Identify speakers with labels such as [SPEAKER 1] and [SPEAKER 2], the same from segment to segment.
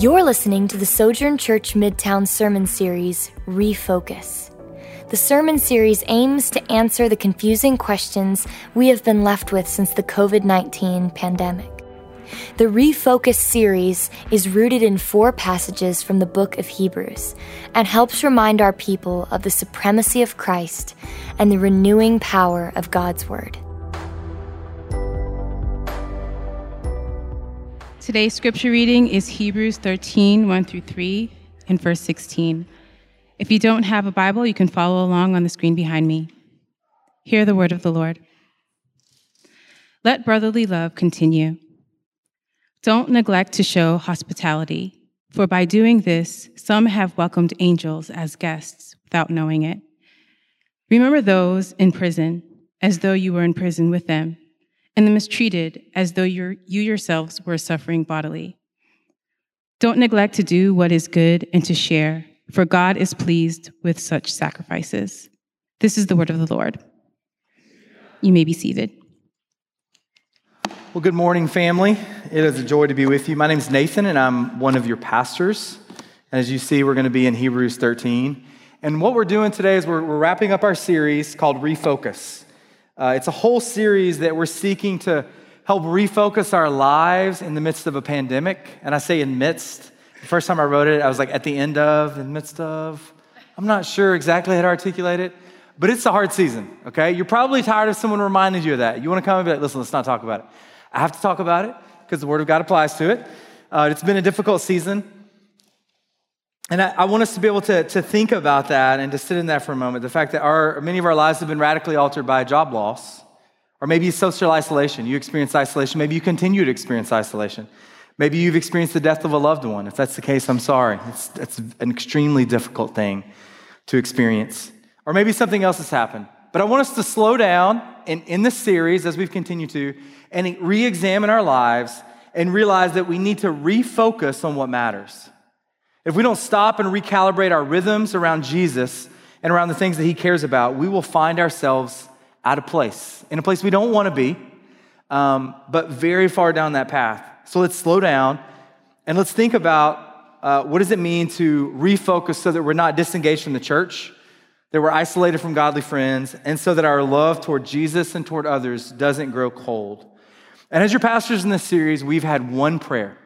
[SPEAKER 1] You're listening to the Sojourn Church Midtown Sermon Series, Refocus. The sermon series aims to answer the confusing questions we have been left with since the COVID 19 pandemic. The Refocus series is rooted in four passages from the book of Hebrews and helps remind our people of the supremacy of Christ and the renewing power of God's Word.
[SPEAKER 2] Today's scripture reading is Hebrews 13, 1 through 3, and verse 16. If you don't have a Bible, you can follow along on the screen behind me. Hear the word of the Lord. Let brotherly love continue. Don't neglect to show hospitality, for by doing this, some have welcomed angels as guests without knowing it. Remember those in prison as though you were in prison with them, and the mistreated as though you yourselves were suffering bodily. Don't neglect to do what is good and to share, for God is pleased with such sacrifices. This is the word of the Lord. You may be seated.
[SPEAKER 3] Well, good morning, family. It is a joy to be with you. My name is Nathan, and I'm one of your pastors. As you see, we're going to be in Hebrews 13. And what we're doing today is we're, we're wrapping up our series called Refocus. Uh, it's a whole series that we're seeking to help refocus our lives in the midst of a pandemic. And I say in midst. The first time I wrote it, I was like at the end of, in the midst of. I'm not sure exactly how to articulate it, but it's a hard season, okay? You're probably tired of someone reminding you of that. You want to come and be like, listen, let's not talk about it. I have to talk about it because the Word of God applies to it. Uh, it's been a difficult season. And I, I, want us to be able to, to think about that and to sit in that for a moment. The fact that our, many of our lives have been radically altered by a job loss, or maybe social isolation. You experience isolation. Maybe you continue to experience isolation. Maybe you've experienced the death of a loved one. If that's the case, I'm sorry. It's, it's an extremely difficult thing to experience. Or maybe something else has happened. But I want us to slow down in, in this series as we've continued to and re examine our lives and realize that we need to refocus on what matters. If we don't stop and recalibrate our rhythms around Jesus and around the things that he cares about, we will find ourselves out of place, in a place we don't want to be, um, but very far down that path. So let's slow down and let's think about uh, what does it mean to refocus so that we're not disengaged from the church, that we're isolated from godly friends, and so that our love toward Jesus and toward others doesn't grow cold. And as your pastors in this series, we've had one prayer.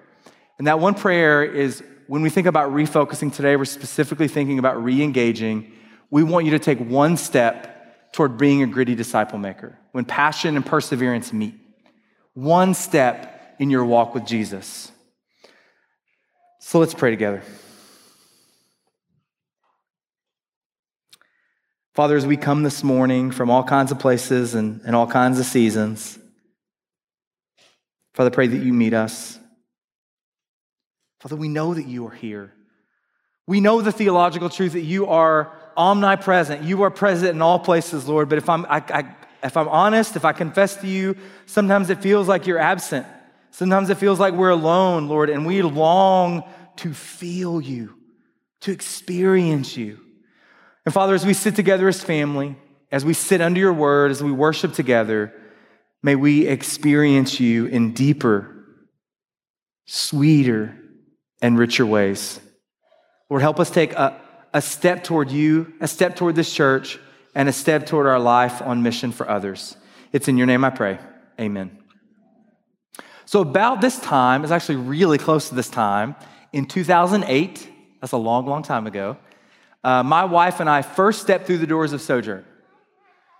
[SPEAKER 3] And that one prayer is when we think about refocusing today, we're specifically thinking about re engaging. We want you to take one step toward being a gritty disciple maker when passion and perseverance meet. One step in your walk with Jesus. So let's pray together. Father, as we come this morning from all kinds of places and, and all kinds of seasons, Father, pray that you meet us. Father, we know that you are here. We know the theological truth that you are omnipresent. You are present in all places, Lord. But if I'm, I, I, if I'm honest, if I confess to you, sometimes it feels like you're absent. Sometimes it feels like we're alone, Lord, and we long to feel you, to experience you. And Father, as we sit together as family, as we sit under your word, as we worship together, May we experience you in deeper, sweeter, and richer ways. Lord, help us take a, a step toward you, a step toward this church, and a step toward our life on mission for others. It's in your name I pray. Amen. So, about this time, it's actually really close to this time, in 2008, that's a long, long time ago, uh, my wife and I first stepped through the doors of Sojourn.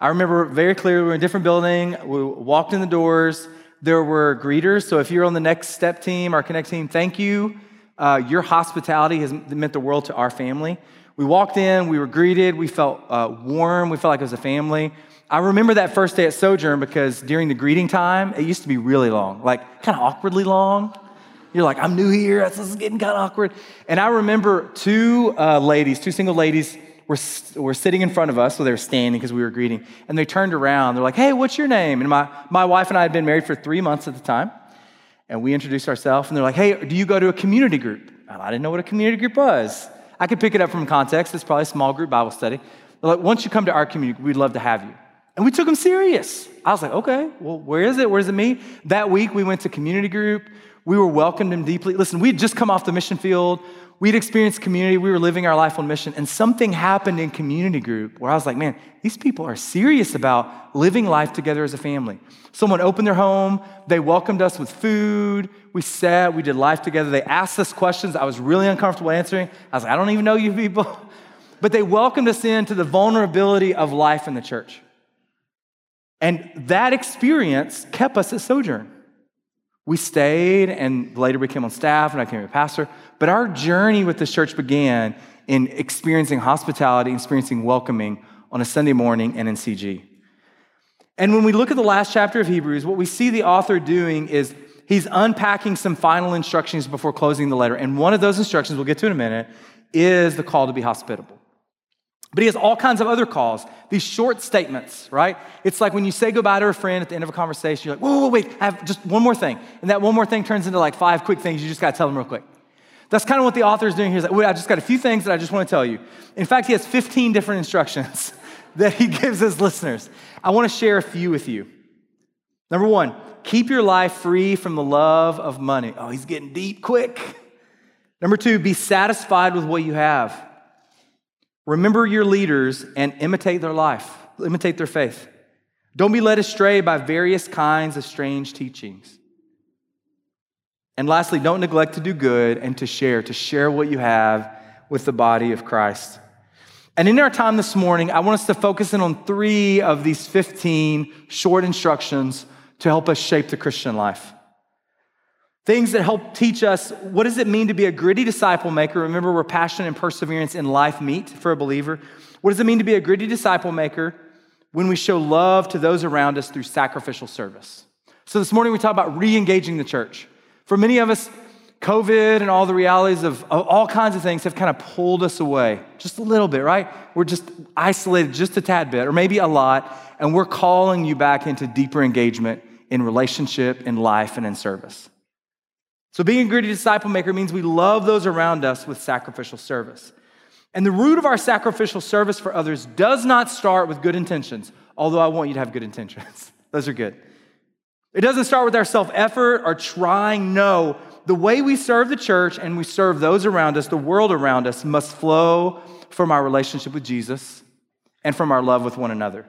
[SPEAKER 3] I remember very clearly we were in a different building. We walked in the doors. There were greeters. So if you're on the next step team, our Connect team, thank you. Uh, your hospitality has meant the world to our family. We walked in, we were greeted, we felt uh, warm, we felt like it was a family. I remember that first day at Sojourn because during the greeting time, it used to be really long, like kind of awkwardly long. You're like, I'm new here, this is getting kind of awkward. And I remember two uh, ladies, two single ladies, were, were sitting in front of us, so they were standing because we were greeting, and they turned around. They're like, hey, what's your name? And my, my wife and I had been married for three months at the time, and we introduced ourselves, and they're like, hey, do you go to a community group? I didn't know what a community group was. I could pick it up from context. It's probably a small group Bible study. They're like, once you come to our community, we'd love to have you. And we took them serious. I was like, okay, well, where is it? Where does it meet? That week, we went to community group. We were welcomed him deeply. Listen, we'd just come off the mission field. We'd experienced community. We were living our life on mission. And something happened in community group where I was like, man, these people are serious about living life together as a family. Someone opened their home. They welcomed us with food. We sat. We did life together. They asked us questions I was really uncomfortable answering. I was like, I don't even know you people. But they welcomed us into the vulnerability of life in the church. And that experience kept us at Sojourn. We stayed and later we came on staff and I became a pastor. But our journey with this church began in experiencing hospitality, experiencing welcoming on a Sunday morning and in CG. And when we look at the last chapter of Hebrews, what we see the author doing is he's unpacking some final instructions before closing the letter. And one of those instructions, we'll get to in a minute, is the call to be hospitable. But he has all kinds of other calls, these short statements, right? It's like when you say goodbye to a friend at the end of a conversation, you're like, whoa, whoa, wait, I have just one more thing. And that one more thing turns into like five quick things you just gotta tell them real quick. That's kind of what the author is doing here. He's like, wait, I just got a few things that I just wanna tell you. In fact, he has 15 different instructions that he gives his listeners. I wanna share a few with you. Number one, keep your life free from the love of money. Oh, he's getting deep quick. Number two, be satisfied with what you have. Remember your leaders and imitate their life, imitate their faith. Don't be led astray by various kinds of strange teachings. And lastly, don't neglect to do good and to share, to share what you have with the body of Christ. And in our time this morning, I want us to focus in on three of these 15 short instructions to help us shape the Christian life. Things that help teach us what does it mean to be a gritty disciple maker? Remember, where passion and perseverance in life meet for a believer. What does it mean to be a gritty disciple maker when we show love to those around us through sacrificial service? So this morning we talk about re-engaging the church. For many of us, COVID and all the realities of, of all kinds of things have kind of pulled us away just a little bit, right? We're just isolated just a tad bit, or maybe a lot, and we're calling you back into deeper engagement in relationship, in life, and in service. So, being a gritty disciple maker means we love those around us with sacrificial service. And the root of our sacrificial service for others does not start with good intentions, although I want you to have good intentions. those are good. It doesn't start with our self effort or trying. No, the way we serve the church and we serve those around us, the world around us, must flow from our relationship with Jesus and from our love with one another.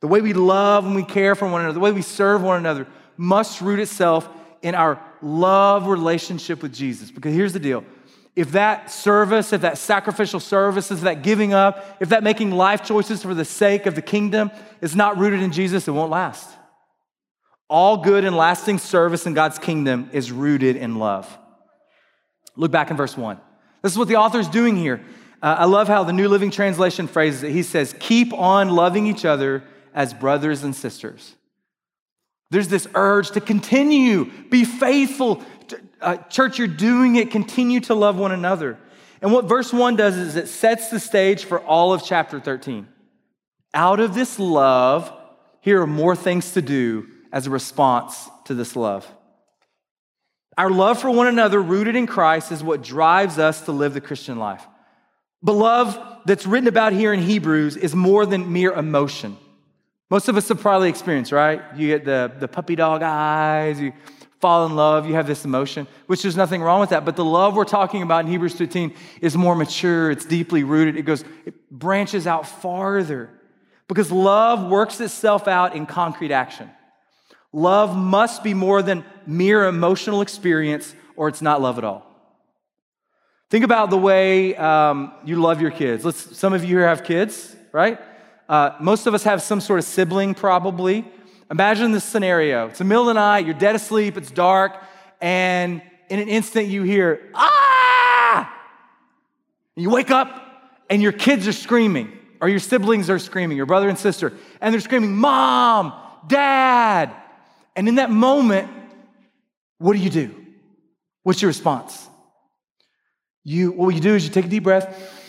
[SPEAKER 3] The way we love and we care for one another, the way we serve one another, must root itself in our love relationship with Jesus. Because here's the deal if that service, if that sacrificial service, if that giving up, if that making life choices for the sake of the kingdom is not rooted in Jesus, it won't last. All good and lasting service in God's kingdom is rooted in love. Look back in verse one. This is what the author is doing here. Uh, I love how the New Living Translation phrases it. He says, Keep on loving each other as brothers and sisters. There's this urge to continue, be faithful. Uh, church, you're doing it. Continue to love one another. And what verse 1 does is it sets the stage for all of chapter 13. Out of this love, here are more things to do as a response to this love. Our love for one another, rooted in Christ, is what drives us to live the Christian life. But love that's written about here in Hebrews is more than mere emotion. Most of us have probably experienced, right? You get the, the puppy dog eyes, you fall in love, you have this emotion, which there's nothing wrong with that. But the love we're talking about in Hebrews 13 is more mature, it's deeply rooted, it goes, it branches out farther. Because love works itself out in concrete action. Love must be more than mere emotional experience, or it's not love at all. Think about the way um, you love your kids. Let's, some of you here have kids, right? Uh, most of us have some sort of sibling, probably. Imagine this scenario. It's the middle of the night, you're dead asleep, it's dark, and in an instant you hear, ah! And you wake up and your kids are screaming, or your siblings are screaming, your brother and sister, and they're screaming, Mom, Dad. And in that moment, what do you do? What's your response? You, what you do is you take a deep breath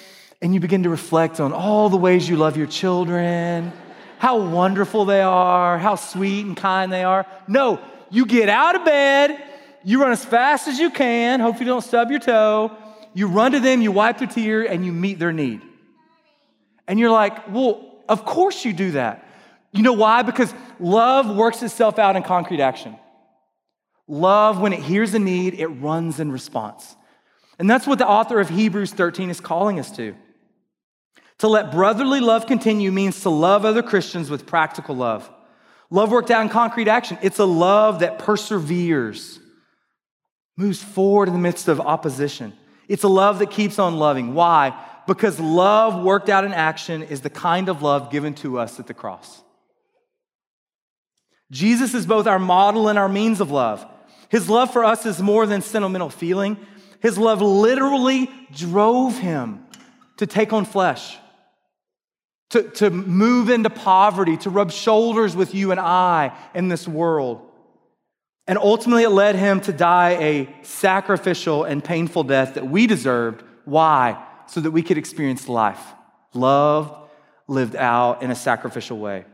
[SPEAKER 3] and you begin to reflect on all the ways you love your children, how wonderful they are, how sweet and kind they are. No, you get out of bed, you run as fast as you can, hope you don't stub your toe. You run to them, you wipe their tear, and you meet their need. And you're like, well, of course you do that. You know why? Because love works itself out in concrete action. Love, when it hears a need, it runs in response. And that's what the author of Hebrews 13 is calling us to. To let brotherly love continue means to love other Christians with practical love. Love worked out in concrete action. It's a love that perseveres, moves forward in the midst of opposition. It's a love that keeps on loving. Why? Because love worked out in action is the kind of love given to us at the cross. Jesus is both our model and our means of love. His love for us is more than sentimental feeling. His love literally drove him to take on flesh, to, to move into poverty, to rub shoulders with you and I in this world. And ultimately, it led him to die a sacrificial and painful death that we deserved. Why? So that we could experience life, love lived out in a sacrificial way.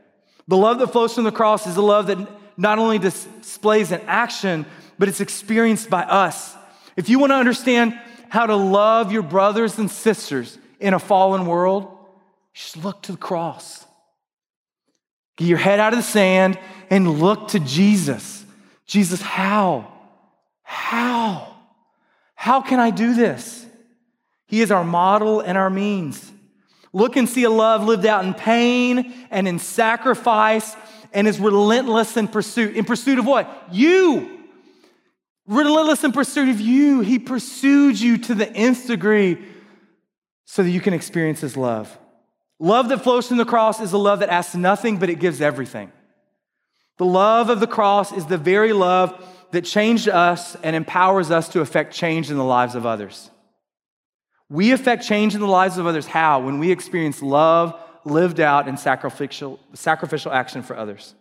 [SPEAKER 3] The love that flows from the cross is a love that not only displays in action, but it's experienced by us. If you want to understand how to love your brothers and sisters in a fallen world, just look to the cross. Get your head out of the sand and look to Jesus. Jesus, how? How? How can I do this? He is our model and our means. Look and see a love lived out in pain and in sacrifice and is relentless in pursuit. In pursuit of what? You. Relentless in pursuit of you. He pursued you to the nth degree so that you can experience his love. Love that flows from the cross is a love that asks nothing, but it gives everything. The love of the cross is the very love that changed us and empowers us to affect change in the lives of others. We affect change in the lives of others how? When we experience love lived out in sacrificial, sacrificial action for others.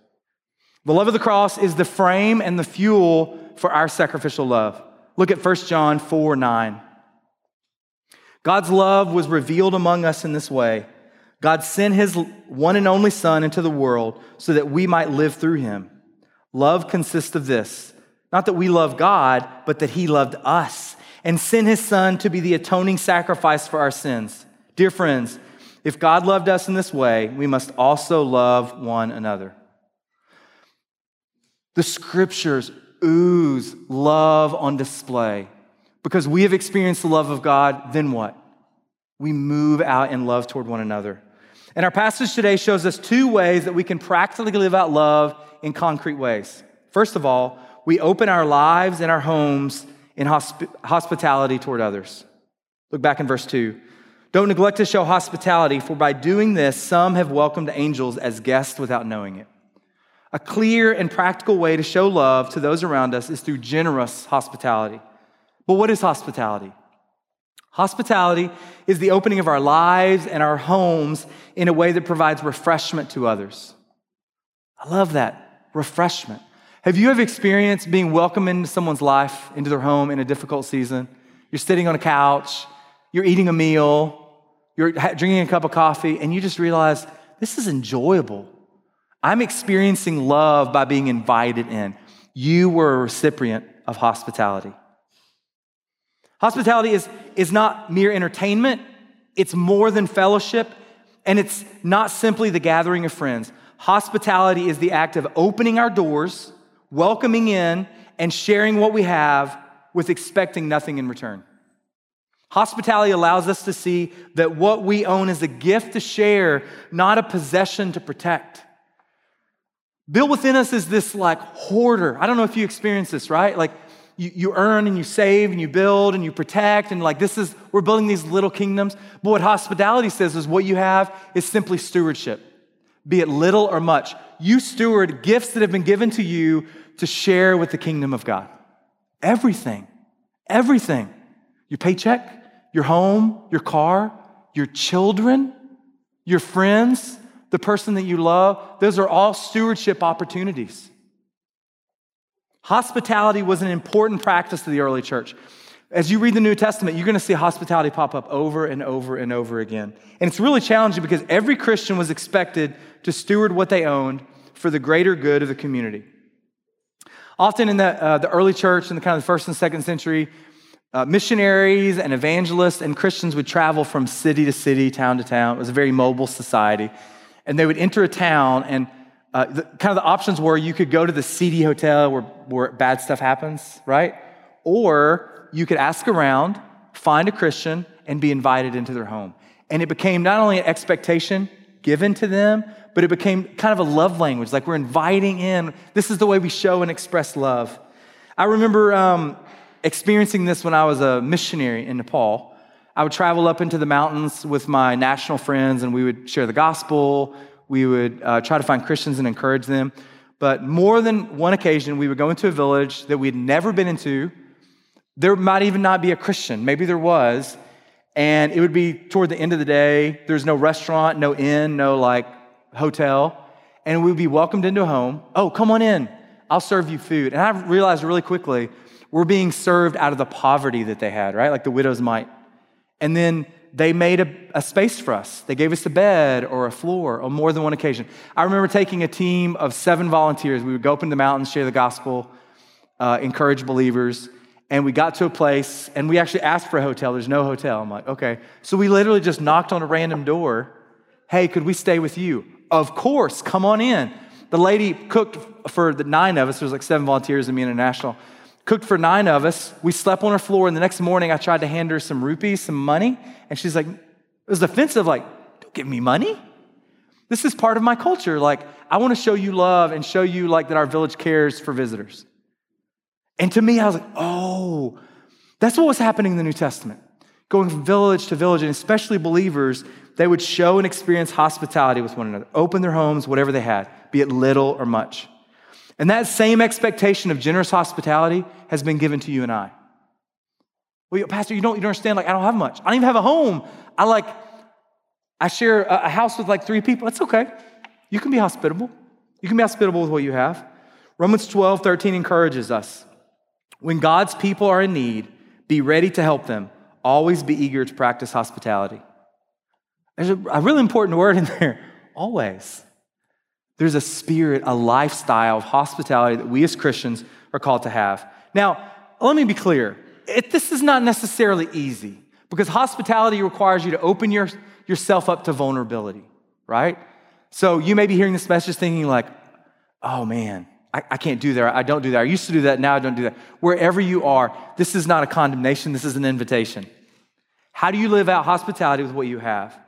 [SPEAKER 3] The love of the cross is the frame and the fuel for our sacrificial love. Look at 1 John 4 9. God's love was revealed among us in this way. God sent his one and only Son into the world so that we might live through him. Love consists of this not that we love God, but that he loved us and sent his son to be the atoning sacrifice for our sins. Dear friends, if God loved us in this way, we must also love one another. The scriptures ooze love on display because we have experienced the love of God, then what? We move out in love toward one another. And our passage today shows us two ways that we can practically live out love in concrete ways. First of all, we open our lives and our homes in hosp- hospitality toward others. Look back in verse 2. Don't neglect to show hospitality, for by doing this, some have welcomed angels as guests without knowing it. A clear and practical way to show love to those around us is through generous hospitality. But what is hospitality? Hospitality is the opening of our lives and our homes in a way that provides refreshment to others. I love that refreshment. Have you ever experienced being welcomed into someone's life, into their home in a difficult season? You're sitting on a couch, you're eating a meal, you're drinking a cup of coffee, and you just realize this is enjoyable. I'm experiencing love by being invited in. You were a recipient of hospitality. Hospitality is, is not mere entertainment, it's more than fellowship, and it's not simply the gathering of friends. Hospitality is the act of opening our doors welcoming in, and sharing what we have with expecting nothing in return. Hospitality allows us to see that what we own is a gift to share, not a possession to protect. Built within us is this like hoarder. I don't know if you experience this, right? Like you, you earn and you save and you build and you protect, and like this is, we're building these little kingdoms. But what hospitality says is what you have is simply stewardship, be it little or much. You steward gifts that have been given to you to share with the kingdom of God. Everything, everything. Your paycheck, your home, your car, your children, your friends, the person that you love, those are all stewardship opportunities. Hospitality was an important practice of the early church. As you read the New Testament, you're going to see hospitality pop up over and over and over again. And it's really challenging because every Christian was expected to steward what they owned for the greater good of the community. Often in the, uh, the early church, in the kind of the first and second century, uh, missionaries and evangelists and Christians would travel from city to city, town to town. It was a very mobile society. And they would enter a town, and uh, the, kind of the options were you could go to the seedy hotel where, where bad stuff happens, right? Or you could ask around, find a Christian, and be invited into their home. And it became not only an expectation given to them, but it became kind of a love language. Like we're inviting in. This is the way we show and express love. I remember um, experiencing this when I was a missionary in Nepal. I would travel up into the mountains with my national friends, and we would share the gospel. We would uh, try to find Christians and encourage them. But more than one occasion, we would go into a village that we'd never been into. There might even not be a Christian, maybe there was. And it would be toward the end of the day. There's no restaurant, no inn, no like hotel. And we would be welcomed into a home. Oh, come on in. I'll serve you food. And I realized really quickly, we're being served out of the poverty that they had, right? Like the widow's mite. And then they made a, a, space for us. They gave us a bed or a floor on more than one occasion. I remember taking a team of seven volunteers. We would go up in the mountains, share the gospel, uh, encourage believers and we got to a place and we actually asked for a hotel. There's no hotel. I'm like, okay. So we literally just knocked on a random door. Hey, could we stay with you? Of course, come on in. The lady cooked for the nine of us. There was like seven volunteers and me international. Cooked for nine of us. We slept on her floor, and the next morning I tried to hand her some rupees, some money, and she's like, it was offensive, like, don't give me money. This is part of my culture. Like, I want to show you love and show you like that our village cares for visitors. And to me, I was like, oh, that's what was happening in the New Testament. Going from village to village, and especially believers, they would show and experience hospitality with one another, open their homes, whatever they had, be it little or much. And that same expectation of generous hospitality has been given to you and I. Well, Pastor, you don't, you don't understand. Like, I don't have much. I don't even have a home. I like, I share a, house with like three people. That's okay. You can be hospitable. You can be hospitable with what you have. Romans 12, 13 encourages us. When God's people are in need, be ready to help them. Always be eager to practice hospitality. There's a, a really important word in there always. There's a spirit, a lifestyle of hospitality that we as Christians are called to have. Now, let me be clear. It, this is not necessarily easy because hospitality requires you to open your, yourself up to vulnerability, right? So you may be hearing this message thinking, like, oh man, I, I can't do that. I don't do that. I used to do that. Now I don't do that. Wherever you are, this is not a condemnation. This is an invitation. How do you live out hospitality with what you have?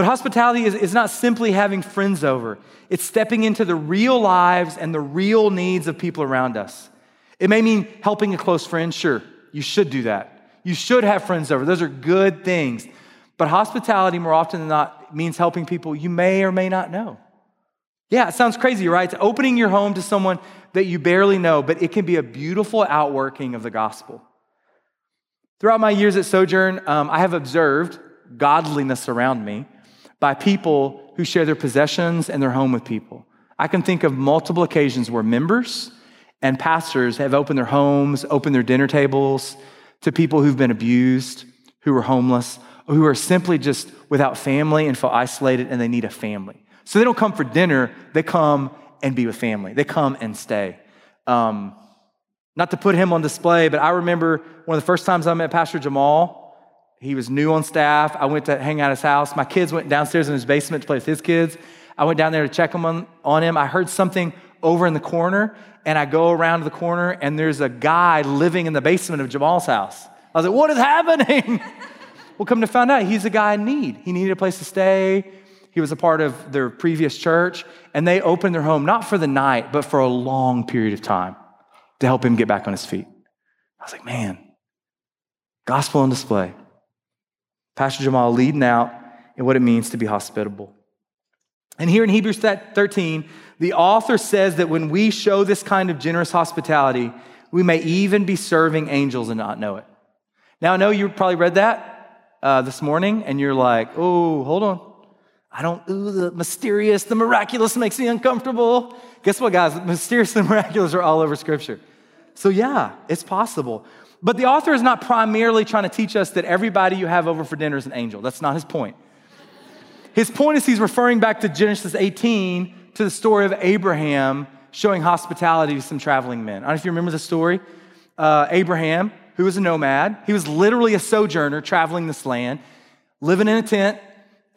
[SPEAKER 3] But hospitality is, is not simply having friends over, it's stepping into the real lives and the real needs of people around us. It may mean helping a close friend, sure, you should do that. You should have friends over, those are good things. But hospitality, more often than not, means helping people you may or may not know. Yeah, it sounds crazy, right? It's opening your home to someone that you barely know, but it can be a beautiful outworking of the gospel. Throughout my years at Sojourn, um, I have observed godliness around me by people who share their possessions and their home with people. I can think of multiple occasions where members and pastors have opened their homes, opened their dinner tables to people who've been abused, who are homeless, or who are simply just without family and feel isolated and they need a family. So they don't come for dinner, they come and be with family. They come and stay. Um, not to put him on display, but I remember one of the first times I met Pastor Jamal. He was new on staff. I went to hang out at his house. My kids went downstairs in his basement to play with his kids. I went down there to check on, on him. I heard something over in the corner, and I go around the corner, and there's a guy living in the basement of Jamal's house. I was like, What is happening? well, come to find out, he's a guy in need. He needed a place to stay. He was a part of their previous church, and they opened their home not for the night, but for a long period of time to help him get back on his feet. I was like, man, gospel on display. Pastor Jamal leading out in what it means to be hospitable. And here in Hebrews 13, the author says that when we show this kind of generous hospitality, we may even be serving angels and not know it. Now, I know you probably read that uh, this morning, and you're like, oh, hold on. I don't, ooh, the mysterious, the miraculous makes me uncomfortable. Guess what, guys? Mysterious and miraculous are all over Scripture. So, yeah, it's possible. But the author is not primarily trying to teach us that everybody you have over for dinner is an angel. That's not his point. His point is he's referring back to Genesis 18 to the story of Abraham showing hospitality to some traveling men. I don't know if you remember the story. Uh, Abraham, who was a nomad, he was literally a sojourner traveling this land, living in a tent,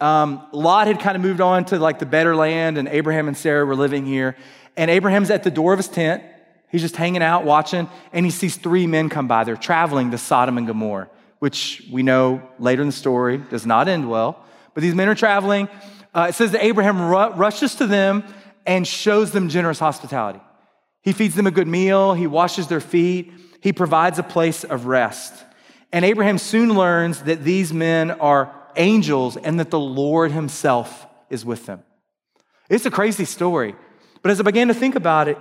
[SPEAKER 3] Um, Lot had kind of moved on to like the better land, and Abraham and Sarah were living here. And Abraham's at the door of his tent. He's just hanging out, watching, and he sees three men come by. They're traveling to Sodom and Gomorrah, which we know later in the story does not end well. But these men are traveling. Uh, it says that Abraham ru- rushes to them and shows them generous hospitality. He feeds them a good meal, he washes their feet, he provides a place of rest. And Abraham soon learns that these men are angels and that the Lord himself is with them. It's a crazy story. But as I began to think about it,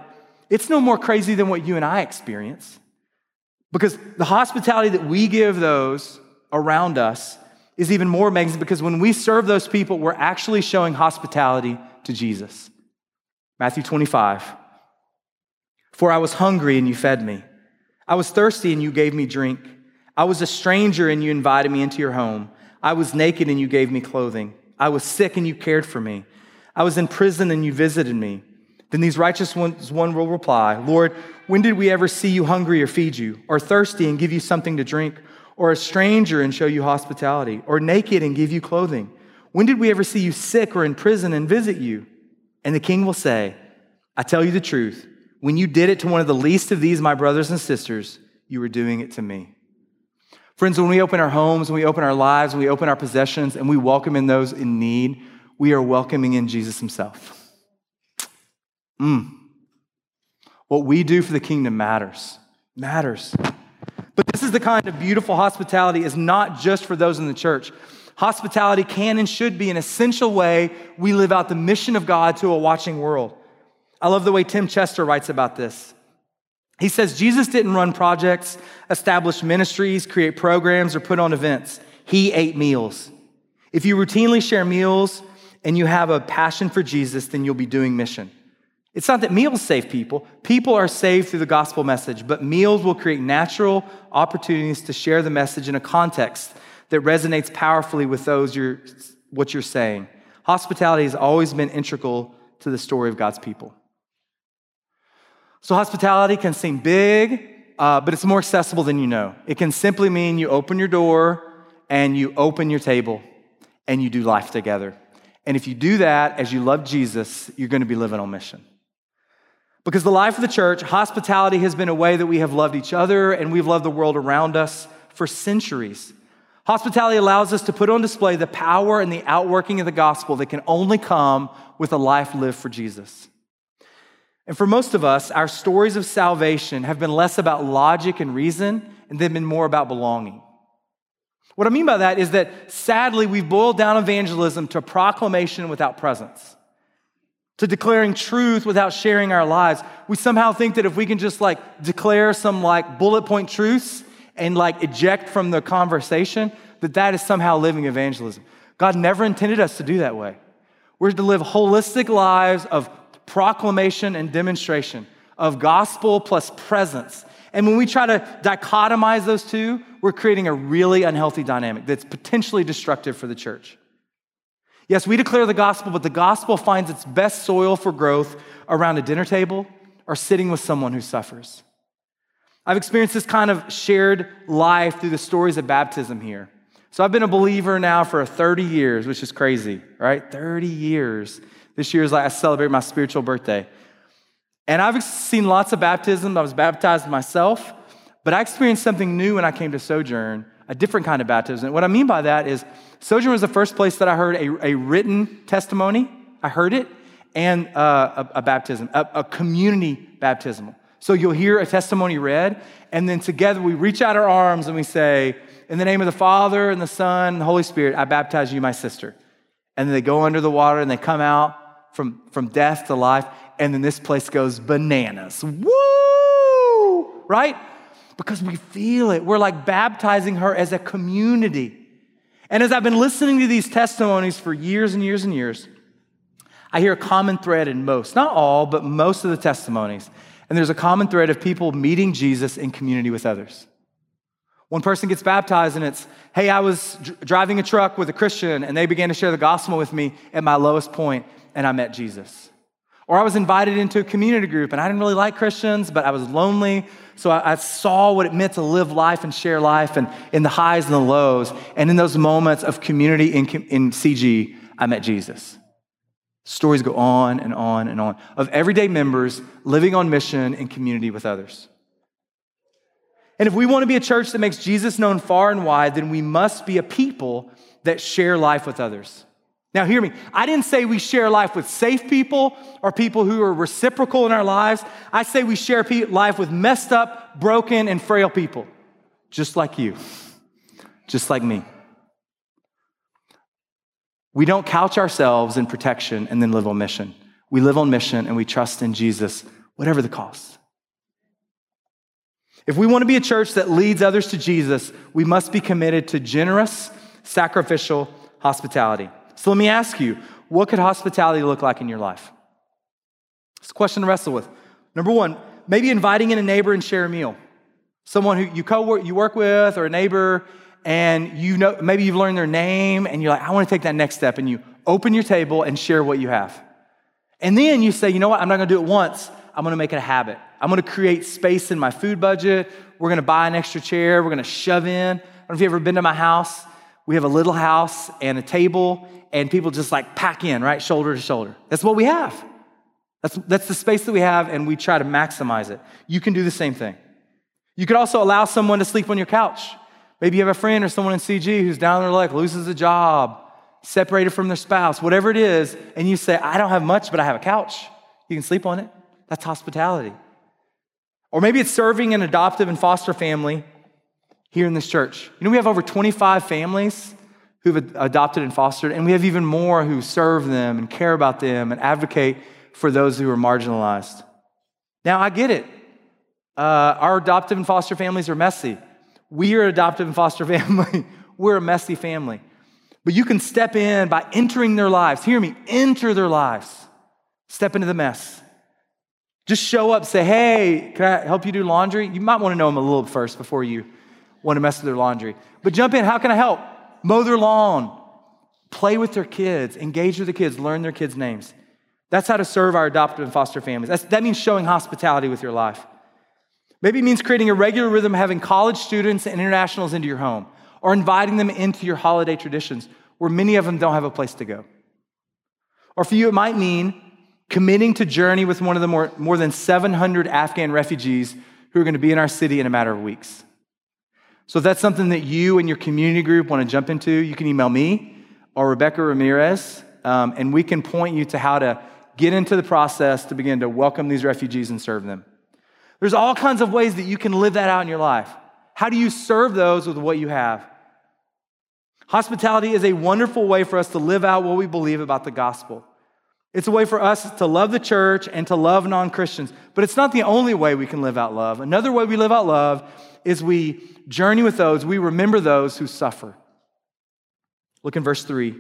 [SPEAKER 3] it's no more crazy than what you and I experience. Because the hospitality that we give those around us is even more amazing because when we serve those people, we're actually showing hospitality to Jesus. Matthew 25. For I was hungry and you fed me. I was thirsty and you gave me drink. I was a stranger and you invited me into your home. I was naked and you gave me clothing. I was sick and you cared for me. I was in prison and you visited me. Then these righteous ones, one will reply, Lord, when did we ever see you hungry or feed you, or thirsty and give you something to drink, or a stranger and show you hospitality, or naked and give you clothing? When did we ever see you sick or in prison and visit you? And the king will say, I tell you the truth. When you did it to one of the least of these, my brothers and sisters, you were doing it to me. Friends, when we open our homes, when we open our lives, when we open our possessions, and we welcome in those in need, we are welcoming in Jesus himself. Mm. What we do for the kingdom matters. Matters. But this is the kind of beautiful hospitality is not just for those in the church. Hospitality can and should be an essential way we live out the mission of God to a watching world. I love the way Tim Chester writes about this. He says Jesus didn't run projects, establish ministries, create programs, or put on events. He ate meals. If you routinely share meals and you have a passion for Jesus, then you'll be doing mission. It's not that meals save people. People are saved through the gospel message, but meals will create natural opportunities to share the message in a context that resonates powerfully with those you're, what you're saying. Hospitality has always been integral to the story of God's people. So, hospitality can seem big, uh, but it's more accessible than you know. It can simply mean you open your door and you open your table and you do life together. And if you do that as you love Jesus, you're going to be living on mission. Because the life of the church, hospitality has been a way that we have loved each other and we've loved the world around us for centuries. Hospitality allows us to put on display the power and the outworking of the gospel that can only come with a life lived for Jesus. And for most of us, our stories of salvation have been less about logic and reason and they've been more about belonging. What I mean by that is that sadly, we've boiled down evangelism to proclamation without presence, to declaring truth without sharing our lives. We somehow think that if we can just like declare some like bullet point truths and like eject from the conversation, that that is somehow living evangelism. God never intended us to do that way. We're to live holistic lives of proclamation and demonstration of gospel plus presence. And when we try to dichotomize those two, we're creating a really unhealthy dynamic that's potentially destructive for the church. Yes, we declare the gospel, but the gospel finds its best soil for growth around a dinner table or sitting with someone who suffers. I've experienced this kind of shared life through the stories of baptism here. So I've been a believer now for 30 years, which is crazy, right? 30 years. This year is like I celebrate my spiritual birthday. And I've seen lots of baptism. I was baptized myself, but I experienced something new when I came to Sojourn, a different kind of baptism. what I mean by that is Sojourn was the first place that I heard a, a written testimony. I heard it, and uh, a, a, baptism, a, a community baptismal. So you'll hear a testimony read, and then together we reach out our arms and we say, In the name of the Father and the Son and the Holy Spirit, I baptize you, my sister. And then they go under the water and they come out from, from death to life, and then this place goes bananas. Woo! Right? Because we feel it. We're like baptizing her as a community. And as I've been listening to these testimonies for years and years and years, I hear a common thread in most, not all, but most of the testimonies. And there's a common thread of people meeting Jesus in community with others. One person gets baptized and it's, hey, I was dr- driving a truck with a Christian and they began to share the gospel with me at my lowest point and I met Jesus. Or I was invited into a community group and I didn't really like Christians, but I was lonely. So I, I, saw what it meant to live life and share life and in the highs and the lows. And in those moments of community in, in CG, I met Jesus. Stories go on and on and on of everyday members living on mission in community with others. And if we want to be a church that makes Jesus known far and wide, then we must be a people that share life with others. Now, hear me. I didn't say we share life with safe people or people who are reciprocal in our lives. I say we share life with messed up, broken, and frail people, just like you, just like me. We don't couch ourselves in protection and then live on mission. We live on mission and we trust in Jesus, whatever the cost. If we want to be a church that leads others to Jesus, we must be committed to generous, sacrificial hospitality. So let me ask you, what could hospitality look like in your life? It's a question to wrestle with. Number one, maybe inviting in a neighbor and share a meal. Someone who you co-work, you work with, or a neighbor, and you know maybe you've learned their name, and you're like, I want to take that next step, and you open your table and share what you have. And then you say, you know what, I'm not gonna do it once, I'm gonna make it a habit. I'm gonna create space in my food budget. We're gonna buy an extra chair, we're gonna shove in. I don't know if you've ever been to my house. We have a little house and a table, and people just like pack in, right? Shoulder to shoulder. That's what we have. That's, that's the space that we have, and we try to maximize it. You can do the same thing. You could also allow someone to sleep on your couch. Maybe you have a friend or someone in CG who's down their luck, loses a job, separated from their spouse, whatever it is, and you say, I don't have much, but I have a couch. You can sleep on it. That's hospitality. Or maybe it's serving an adoptive and foster family here in this church. You know, we have over 25 families who've adopted and fostered, and we have even more who serve them and care about them and advocate for those who are marginalized. Now, I get it. Uh, our adoptive and foster families are messy. We are adoptive and foster family. We're a messy family. But you can step in by entering their lives. Hear me, enter their lives. Step into the mess. Just show up, say, hey, can I help you do laundry? You might want to know them a little first before you want to mess with their laundry. But jump in, how can I help? Mow their lawn, play with their kids, engage with the kids, learn their kids' names. That's how to serve our adoptive and foster families. That's, that means showing hospitality with your life. Maybe it means creating a regular rhythm, having college students and internationals into your home, or inviting them into your holiday traditions where many of them don't have a place to go. Or for you, it might mean committing to journey with one of the more, more than 700 Afghan refugees who are going to be in our city in a matter of weeks. So if that's something that you and your community group want to jump into, you can email me or Rebecca Ramirez, um, and we can point you to how to get into the process to begin to welcome these refugees and serve them. There's all kinds of ways that you can live that out in your life. How do you serve those with what you have? Hospitality is a wonderful way for us to live out what we believe about the gospel. It's a way for us to love the church and to love non Christians. But it's not the only way we can live out love. Another way we live out love is we journey with those, we remember those who suffer. Look in verse 3.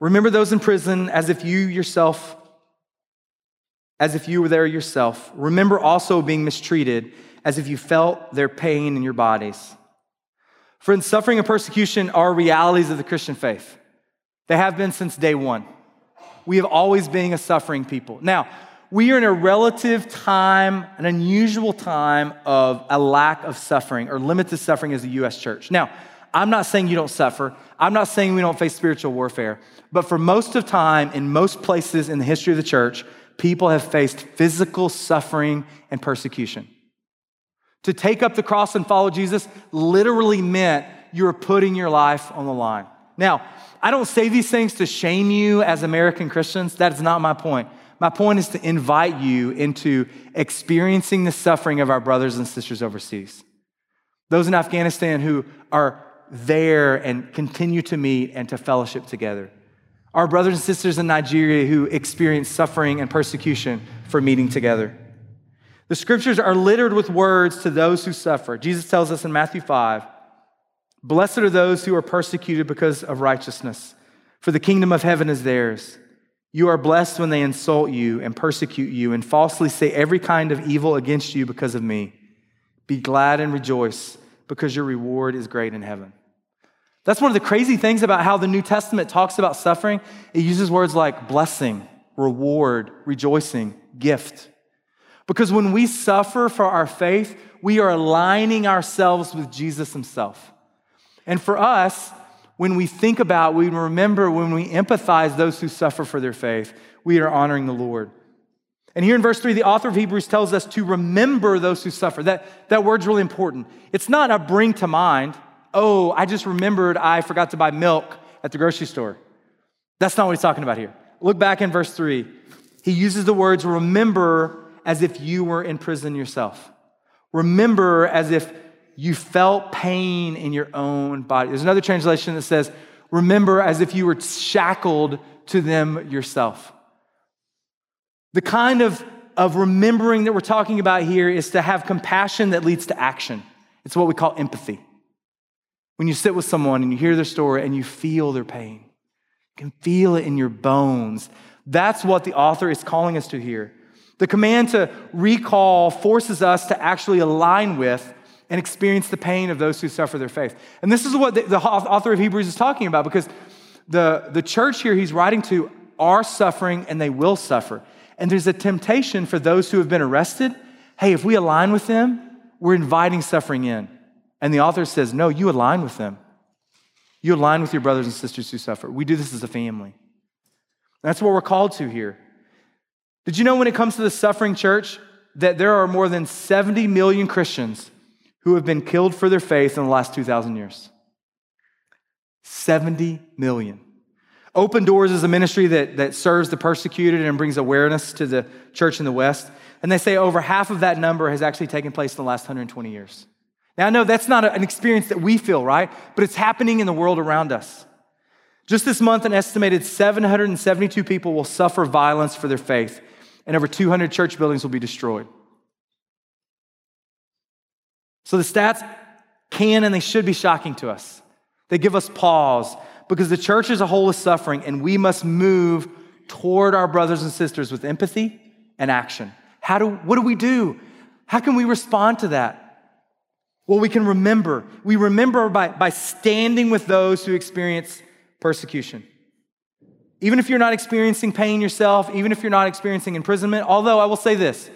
[SPEAKER 3] Remember those in prison as if you yourself, as if you were there yourself. Remember also being mistreated as if you felt their pain in your bodies. Friends, suffering and persecution are realities of the Christian faith. They have been since day one. We have always been a suffering people. Now, we are in a relative time, an unusual time of a lack of suffering or limited suffering as a U.S. church. Now, I'm not saying you don't suffer. I'm not saying we don't face spiritual warfare. But for most of time, in most places in the history of the church, people have faced physical suffering and persecution. To take up the cross and follow Jesus literally meant you were putting your life on the line. Now, I don't say these things to shame you as American Christians. That is not my point. My point is to invite you into experiencing the suffering of our brothers and sisters overseas. Those in Afghanistan who are there and continue to meet and to fellowship together. Our brothers and sisters in Nigeria who experience suffering and persecution for meeting together. The scriptures are littered with words to those who suffer. Jesus tells us in Matthew 5 Blessed are those who are persecuted because of righteousness, for the kingdom of heaven is theirs. You are blessed when they insult you and persecute you and falsely say every kind of evil against you because of me. Be glad and rejoice because your reward is great in heaven. That's one of the crazy things about how the New Testament talks about suffering. It uses words like blessing, reward, rejoicing, gift. Because when we suffer for our faith, we are aligning ourselves with Jesus himself. And for us, when we think about, we remember, when we empathize those who suffer for their faith, we are honoring the Lord. And here in verse 3, the author of Hebrews tells us to remember those who suffer. That, that word's really important. It's not a bring to mind, oh, I just remembered I forgot to buy milk at the grocery store. That's not what he's talking about here. Look back in verse 3. He uses the words remember as if you were in prison yourself. Remember as if you felt pain in your own body. There's another translation that says, remember as if you were shackled to them yourself. The kind of, of remembering that we're talking about here is to have compassion that leads to action. It's what we call empathy. When you sit with someone and you hear their story and you feel their pain, you can feel it in your bones. That's what the author is calling us to here. The command to recall forces us to actually align with and experience the pain of those who suffer their faith. And this is what the, the author of Hebrews is talking about because the, the church here he's writing to are suffering and they will suffer. And there's a temptation for those who have been arrested. Hey, if we align with them, we're inviting suffering in. And the author says, no, you align with them. You align with your brothers and sisters who suffer. We do this as a family. That's what we're called to here. Did you know when it comes to the suffering church that there are more than 70 million Christians who have been killed for their faith in the last 2,000 years? 70 million. Open Doors is a ministry that, that serves the persecuted and brings awareness to the church in the West. And they say over half of that number has actually taken place in the last 120 years. Now, I know that's not an experience that we feel, right? But it's happening in the world around us. Just this month, an estimated 772 people will suffer violence for their faith and over 200 church buildings will be destroyed. So the stats can and they should be shocking to us. They give us pause because the church as a whole is suffering and we must move toward our brothers and sisters with empathy and action. How do what do we do? How can we respond to that? Well, we can remember. We remember by, by standing with those who experience persecution. Even if you're not experiencing pain yourself, even if you're not experiencing imprisonment, although I will say this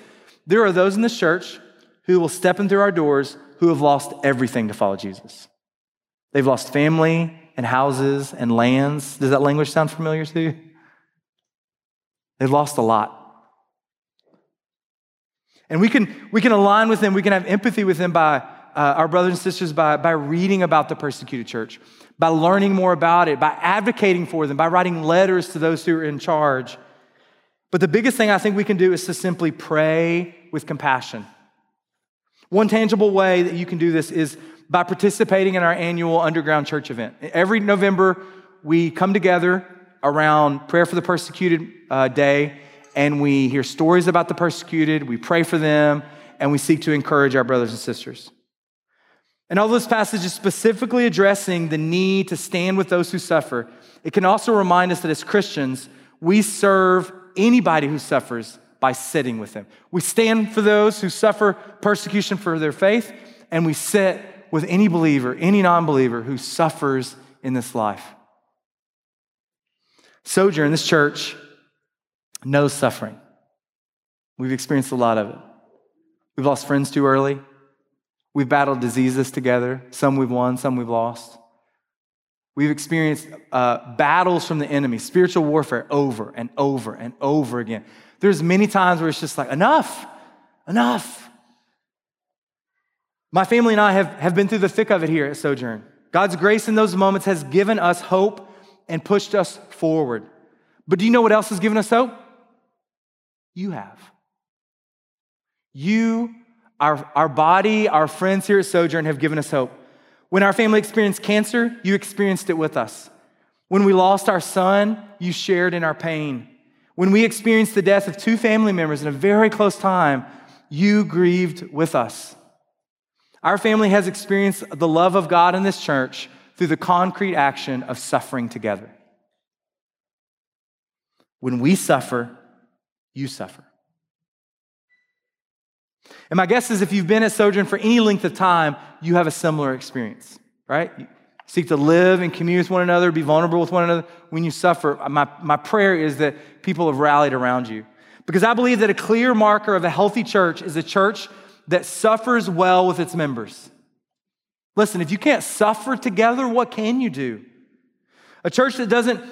[SPEAKER 3] there are those in the church who will step in through our doors who have lost everything to follow Jesus. They've lost family and houses and lands. Does that language sound familiar to you? They've lost a lot. And we can, we can align with them, we can have empathy with them by uh, our brothers and sisters by, by reading about the persecuted church by learning more about it, by advocating for them, by writing letters to those who are in charge. But the biggest thing I think we can do is to simply pray with compassion. One tangible way that you can do this is by participating in our annual underground church event. Every November, we come together around Prayer for the Persecuted uh, Day, and we hear stories about the persecuted, we pray for them, and we seek to encourage our brothers and sisters. And although this passage is specifically addressing the need to stand with those who suffer, it can also remind us that as Christians, we serve anybody who suffers by sitting with them. We stand for those who suffer persecution for their faith, and we sit with any believer, any non believer who suffers in this life. Sojourn, this church, knows suffering. We've experienced a lot of it. We've lost friends too early. We've battled diseases together. Some we've won, some we've lost. We've experienced uh, battles from the enemy, spiritual warfare over and over and over again. There's many times where it's just like, enough, enough. My family and I have, have been through the thick of it here at Sojourn. God's grace in those moments has given us hope and pushed us forward. But do you know what else has given us hope? You have. You our, our body, our friends here at Sojourn have given us hope. When our family experienced cancer, you experienced it with us. When we lost our son, you shared in our pain. When we experienced the death of two family members in a very close time, you grieved with us. Our family has experienced the love of God in this church through the concrete action of suffering together. When we suffer, you suffer. And my guess is if you've been at Sojourn for any length of time, you have a similar experience, right? Seek to live and commune with one another, be vulnerable with one another. When you suffer, my, my prayer is that people have rallied around you. Because I believe that a clear marker of a healthy church is a church that suffers well with its members. Listen, if you can't suffer together, what can you do? A church that doesn't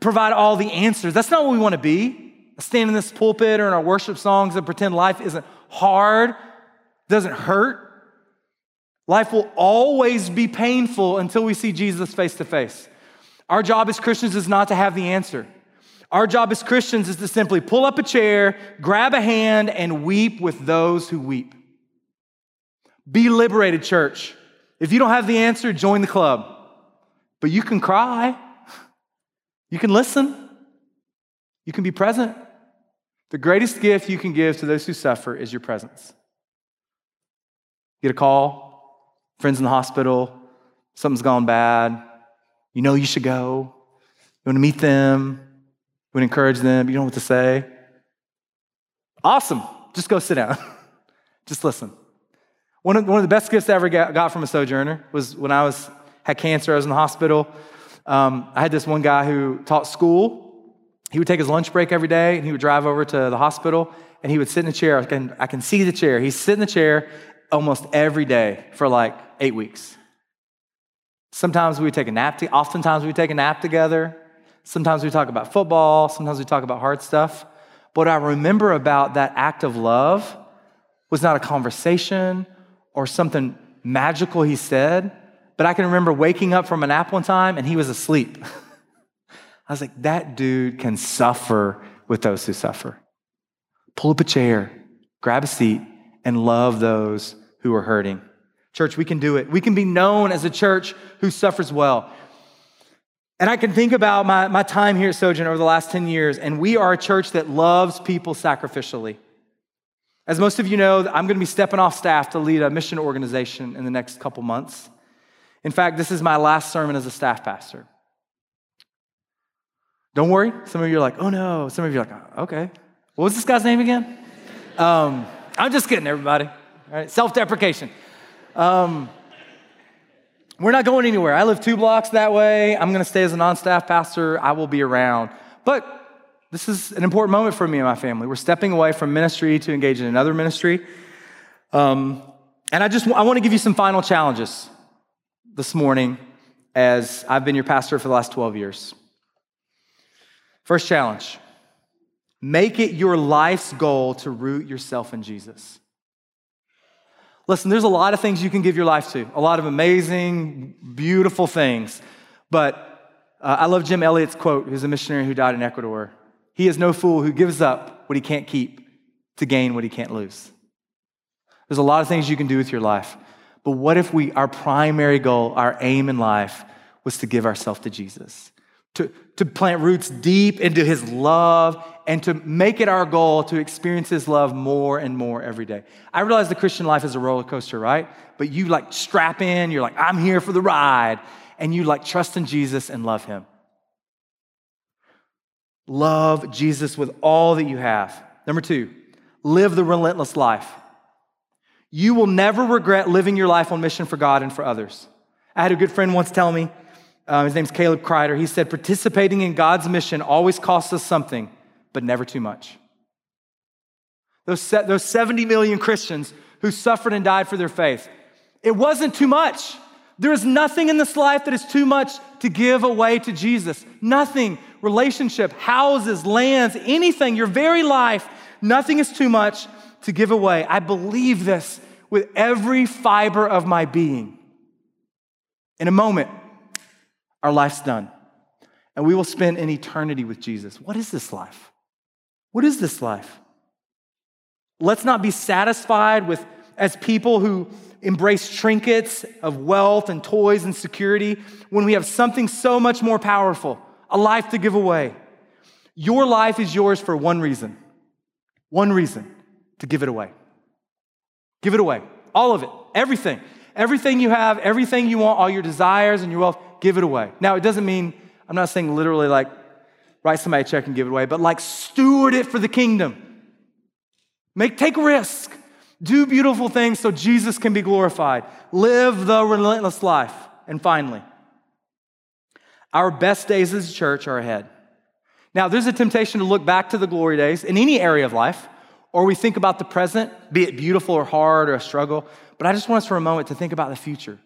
[SPEAKER 3] provide all the answers, that's not what we want to be. Stand in this pulpit or in our worship songs and pretend life isn't hard, doesn't hurt. Life will always be painful until we see Jesus face to face. Our job as Christians is not to have the answer. Our job as Christians is to simply pull up a chair, grab a hand, and weep with those who weep. Be liberated, church. If you don't have the answer, join the club. But you can cry, you can listen, you can be present. The greatest gift you can give to those who suffer is your presence. Get a call, friends in the hospital, something's gone bad. You know you should go. You want to meet them, you want to encourage them, you don't know what to say. Awesome. Just go sit down. Just listen. One of, one of the best gifts I ever got, from a sojourner was when I was had cancer, I was in the hospital. Um, I had this one guy who taught school. He would take his lunch break every day and he would drive over to the hospital and he would sit in a chair. I can, I can see the chair. He'd sit in the chair almost every day for like eight weeks. Sometimes we would take a nap, to, oftentimes we take a nap together. Sometimes we talk about football. Sometimes we talk about hard stuff. What I remember about that act of love was not a conversation or something magical he said, but I can remember waking up from a nap one time and he was asleep. I was like, that dude can suffer with those who suffer. Pull up a chair, grab a seat, and love those who are hurting. Church, we can do it. We can be known as a church who suffers well. And I can think about my, my time here at Sojourn over the last 10 years, and we are a church that loves people sacrificially. As most of you know, I'm going to be stepping off staff to lead a mission organization in the next couple months. In fact, this is my last sermon as a staff pastor. Don't worry. Some of you are like, oh no. Some of you are like, okay. What was this guy's name again? Um, I'm just kidding, everybody. Right, self deprecation. Um, we're not going anywhere. I live two blocks that way. I'm going to stay as a non staff pastor. I will be around. But this is an important moment for me and my family. We're stepping away from ministry to engage in another ministry. Um, and I just I want to give you some final challenges this morning as I've been your pastor for the last 12 years. First challenge make it your life's goal to root yourself in Jesus. Listen, there's a lot of things you can give your life to, a lot of amazing, beautiful things. But uh, I love Jim Elliot's quote, who's a missionary who died in Ecuador. He is no fool who gives up what he can't keep to gain what he can't lose. There's a lot of things you can do with your life. But what if we, our primary goal, our aim in life was to give ourselves to Jesus? To, to plant roots deep into his love and to make it our goal to experience his love more and more every day. I realize the Christian life is a roller coaster, right? But you like strap in, you're like, I'm here for the ride, and you like trust in Jesus and love him. Love Jesus with all that you have. Number two, live the relentless life. You will never regret living your life on mission for God and for others. I had a good friend once tell me, uh, his name's Caleb Kreider. He said, participating in God's mission always costs us something, but never too much. Those, those 70 million Christians who suffered and died for their faith, it wasn't too much. There is nothing in this life that is too much to give away to Jesus. Nothing. Relationship, houses, lands, anything, your very life, nothing is too much to give away. I believe this with every fiber of my being. In a moment, our life's done, and we will spend an eternity with Jesus. What is this life? What is this life? Let's not be satisfied with, as people who embrace trinkets of wealth and toys and security when we have something so much more powerful a life to give away. Your life is yours for one reason one reason to give it away. Give it away. All of it. Everything. Everything you have, everything you want, all your desires and your wealth, give it away. Now, it doesn't mean, I'm not saying literally like write somebody a check and give it away, but like steward it for the kingdom. Make, take risk. Do beautiful things so Jesus can be glorified. Live the relentless life. And finally, Our best days as a church are ahead. Now, there's a temptation to look back to the glory days in any area of life, or we think about the present, be it beautiful or hard or a struggle. But I just want us for a moment to think about the future.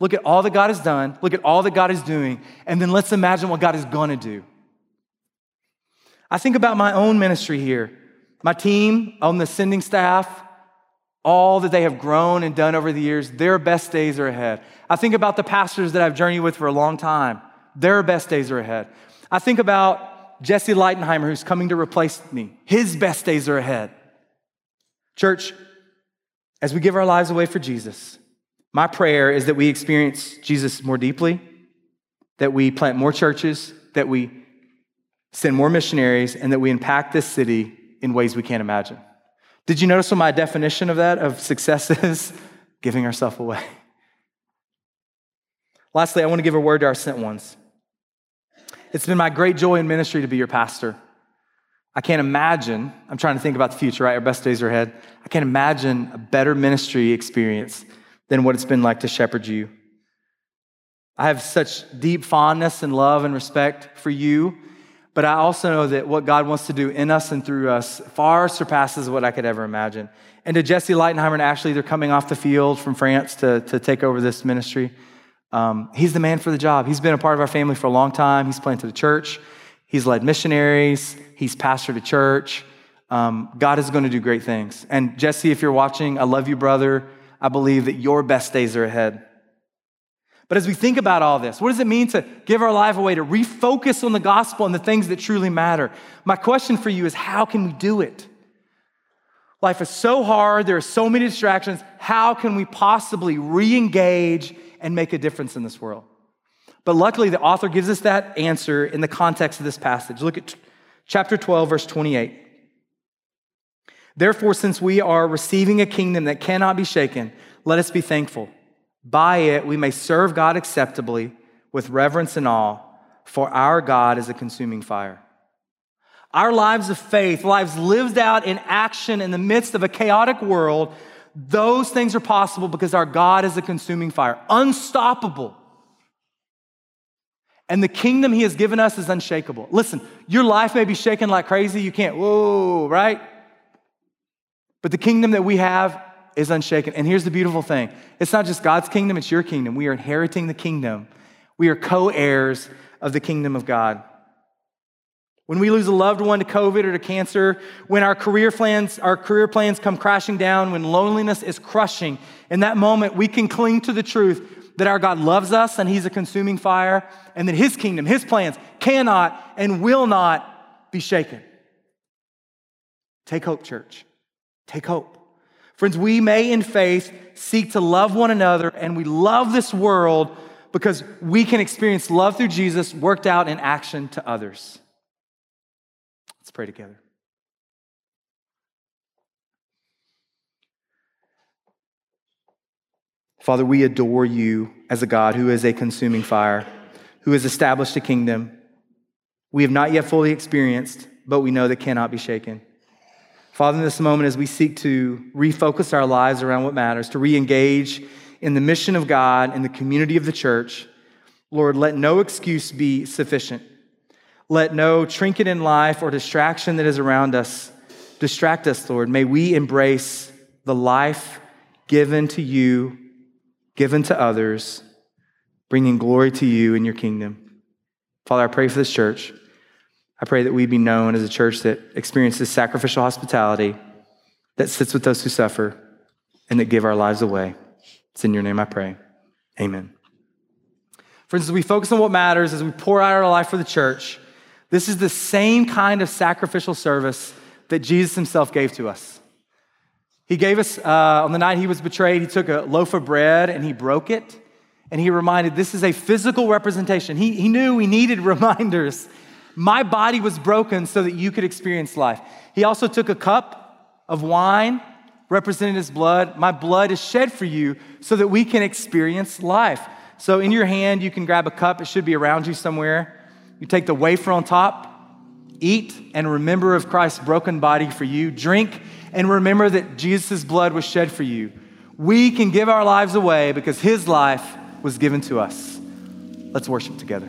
[SPEAKER 3] Look at all that God has done, look at all that God is doing, and then let's imagine what God is to do. I think about my own ministry here, my team on the sending staff, all that they have grown and done over the years, their best days are ahead. I think about the pastors that I've journeyed with for a long time, their best days are ahead. I think about Jesse Leitenheimer, who's coming to replace me, his best days are ahead. Church, as we give our lives away for Jesus, my prayer is that we experience Jesus more deeply, that we plant more churches, that we send more missionaries, and that we impact this city in ways we can't imagine. Did you notice what my definition of that, of success is? Giving ourselves away. Lastly, I want to give a word to our sent ones. It's been my great joy in ministry to be your pastor. I can't imagine, I'm trying to think about the future, right? Our best days are ahead. I can't imagine a better ministry experience than what it's been like to shepherd you. I have such deep fondness and love and respect for you, but I also know that what God wants to do in us and through us far surpasses what I could ever imagine. And to Jesse Leitenheimer and Ashley, they're coming off the field from France to, to take over this ministry. Um, he's the man for the job. He's been a part of our family for a long time. He's planted a church. He's led missionaries. He's pastored a church. Um, God is going to do great things. And Jesse, if you're watching, I love you, brother. I believe that your best days are ahead. But as we think about all this, what does it mean to give our life away, to refocus on the gospel and the things that truly matter? My question for you is how can we do it? Life is so hard, there are so many distractions. How can we possibly re engage and make a difference in this world? But luckily, the author gives us that answer in the context of this passage. Look at chapter 12, verse 28. Therefore, since we are receiving a kingdom that cannot be shaken, let us be thankful. By it, we may serve God acceptably with reverence and awe, for our God is a consuming fire. Our lives of faith, lives lived out in action in the midst of a chaotic world, those things are possible because our God is a consuming fire, unstoppable. And the kingdom he has given us is unshakable. Listen, your life may be shaken like crazy. You can't, whoa, right? But the kingdom that we have is unshaken. And here's the beautiful thing it's not just God's kingdom, it's your kingdom. We are inheriting the kingdom, we are co heirs of the kingdom of God. When we lose a loved one to COVID or to cancer, when our career plans, our career plans come crashing down, when loneliness is crushing, in that moment we can cling to the truth that our God loves us and He's a consuming fire, and that His kingdom, His plans cannot and will not be shaken. Take hope, church. Take hope. Friends, we may in faith seek to love one another, and we love this world because we can experience love through Jesus worked out in action to others. Let's pray together. Father, we adore you as a God who is a consuming fire, who has established a kingdom we have not yet fully experienced, but we know that cannot be shaken. Father, in this moment, as we seek to refocus our lives around what matters, to re engage in the mission of God in the community of the church, Lord, let no excuse be sufficient. Let no trinket in life or distraction that is around us distract us, Lord. May we embrace the life given to you, given to others, bringing glory to you in your kingdom. Father, I pray for this church. I pray that we be known as a church that experiences sacrificial hospitality, that sits with those who suffer, and that give our lives away. It's in your name I pray. Amen. Friends, as we focus on what matters, as we pour out our life for the church, this is the same kind of sacrificial service that Jesus himself gave to us. He gave us, uh, on the night he was betrayed, he took a loaf of bread and he broke it. And he reminded this is a physical representation. He, he knew we needed reminders my body was broken so that you could experience life. He also took a cup of wine, representing his blood. My blood is shed for you so that we can experience life. So, in your hand, you can grab a cup. It should be around you somewhere. You take the wafer on top, eat, and remember of Christ's broken body for you. Drink and remember that Jesus' blood was shed for you. We can give our lives away because his life was given to us. Let's worship together.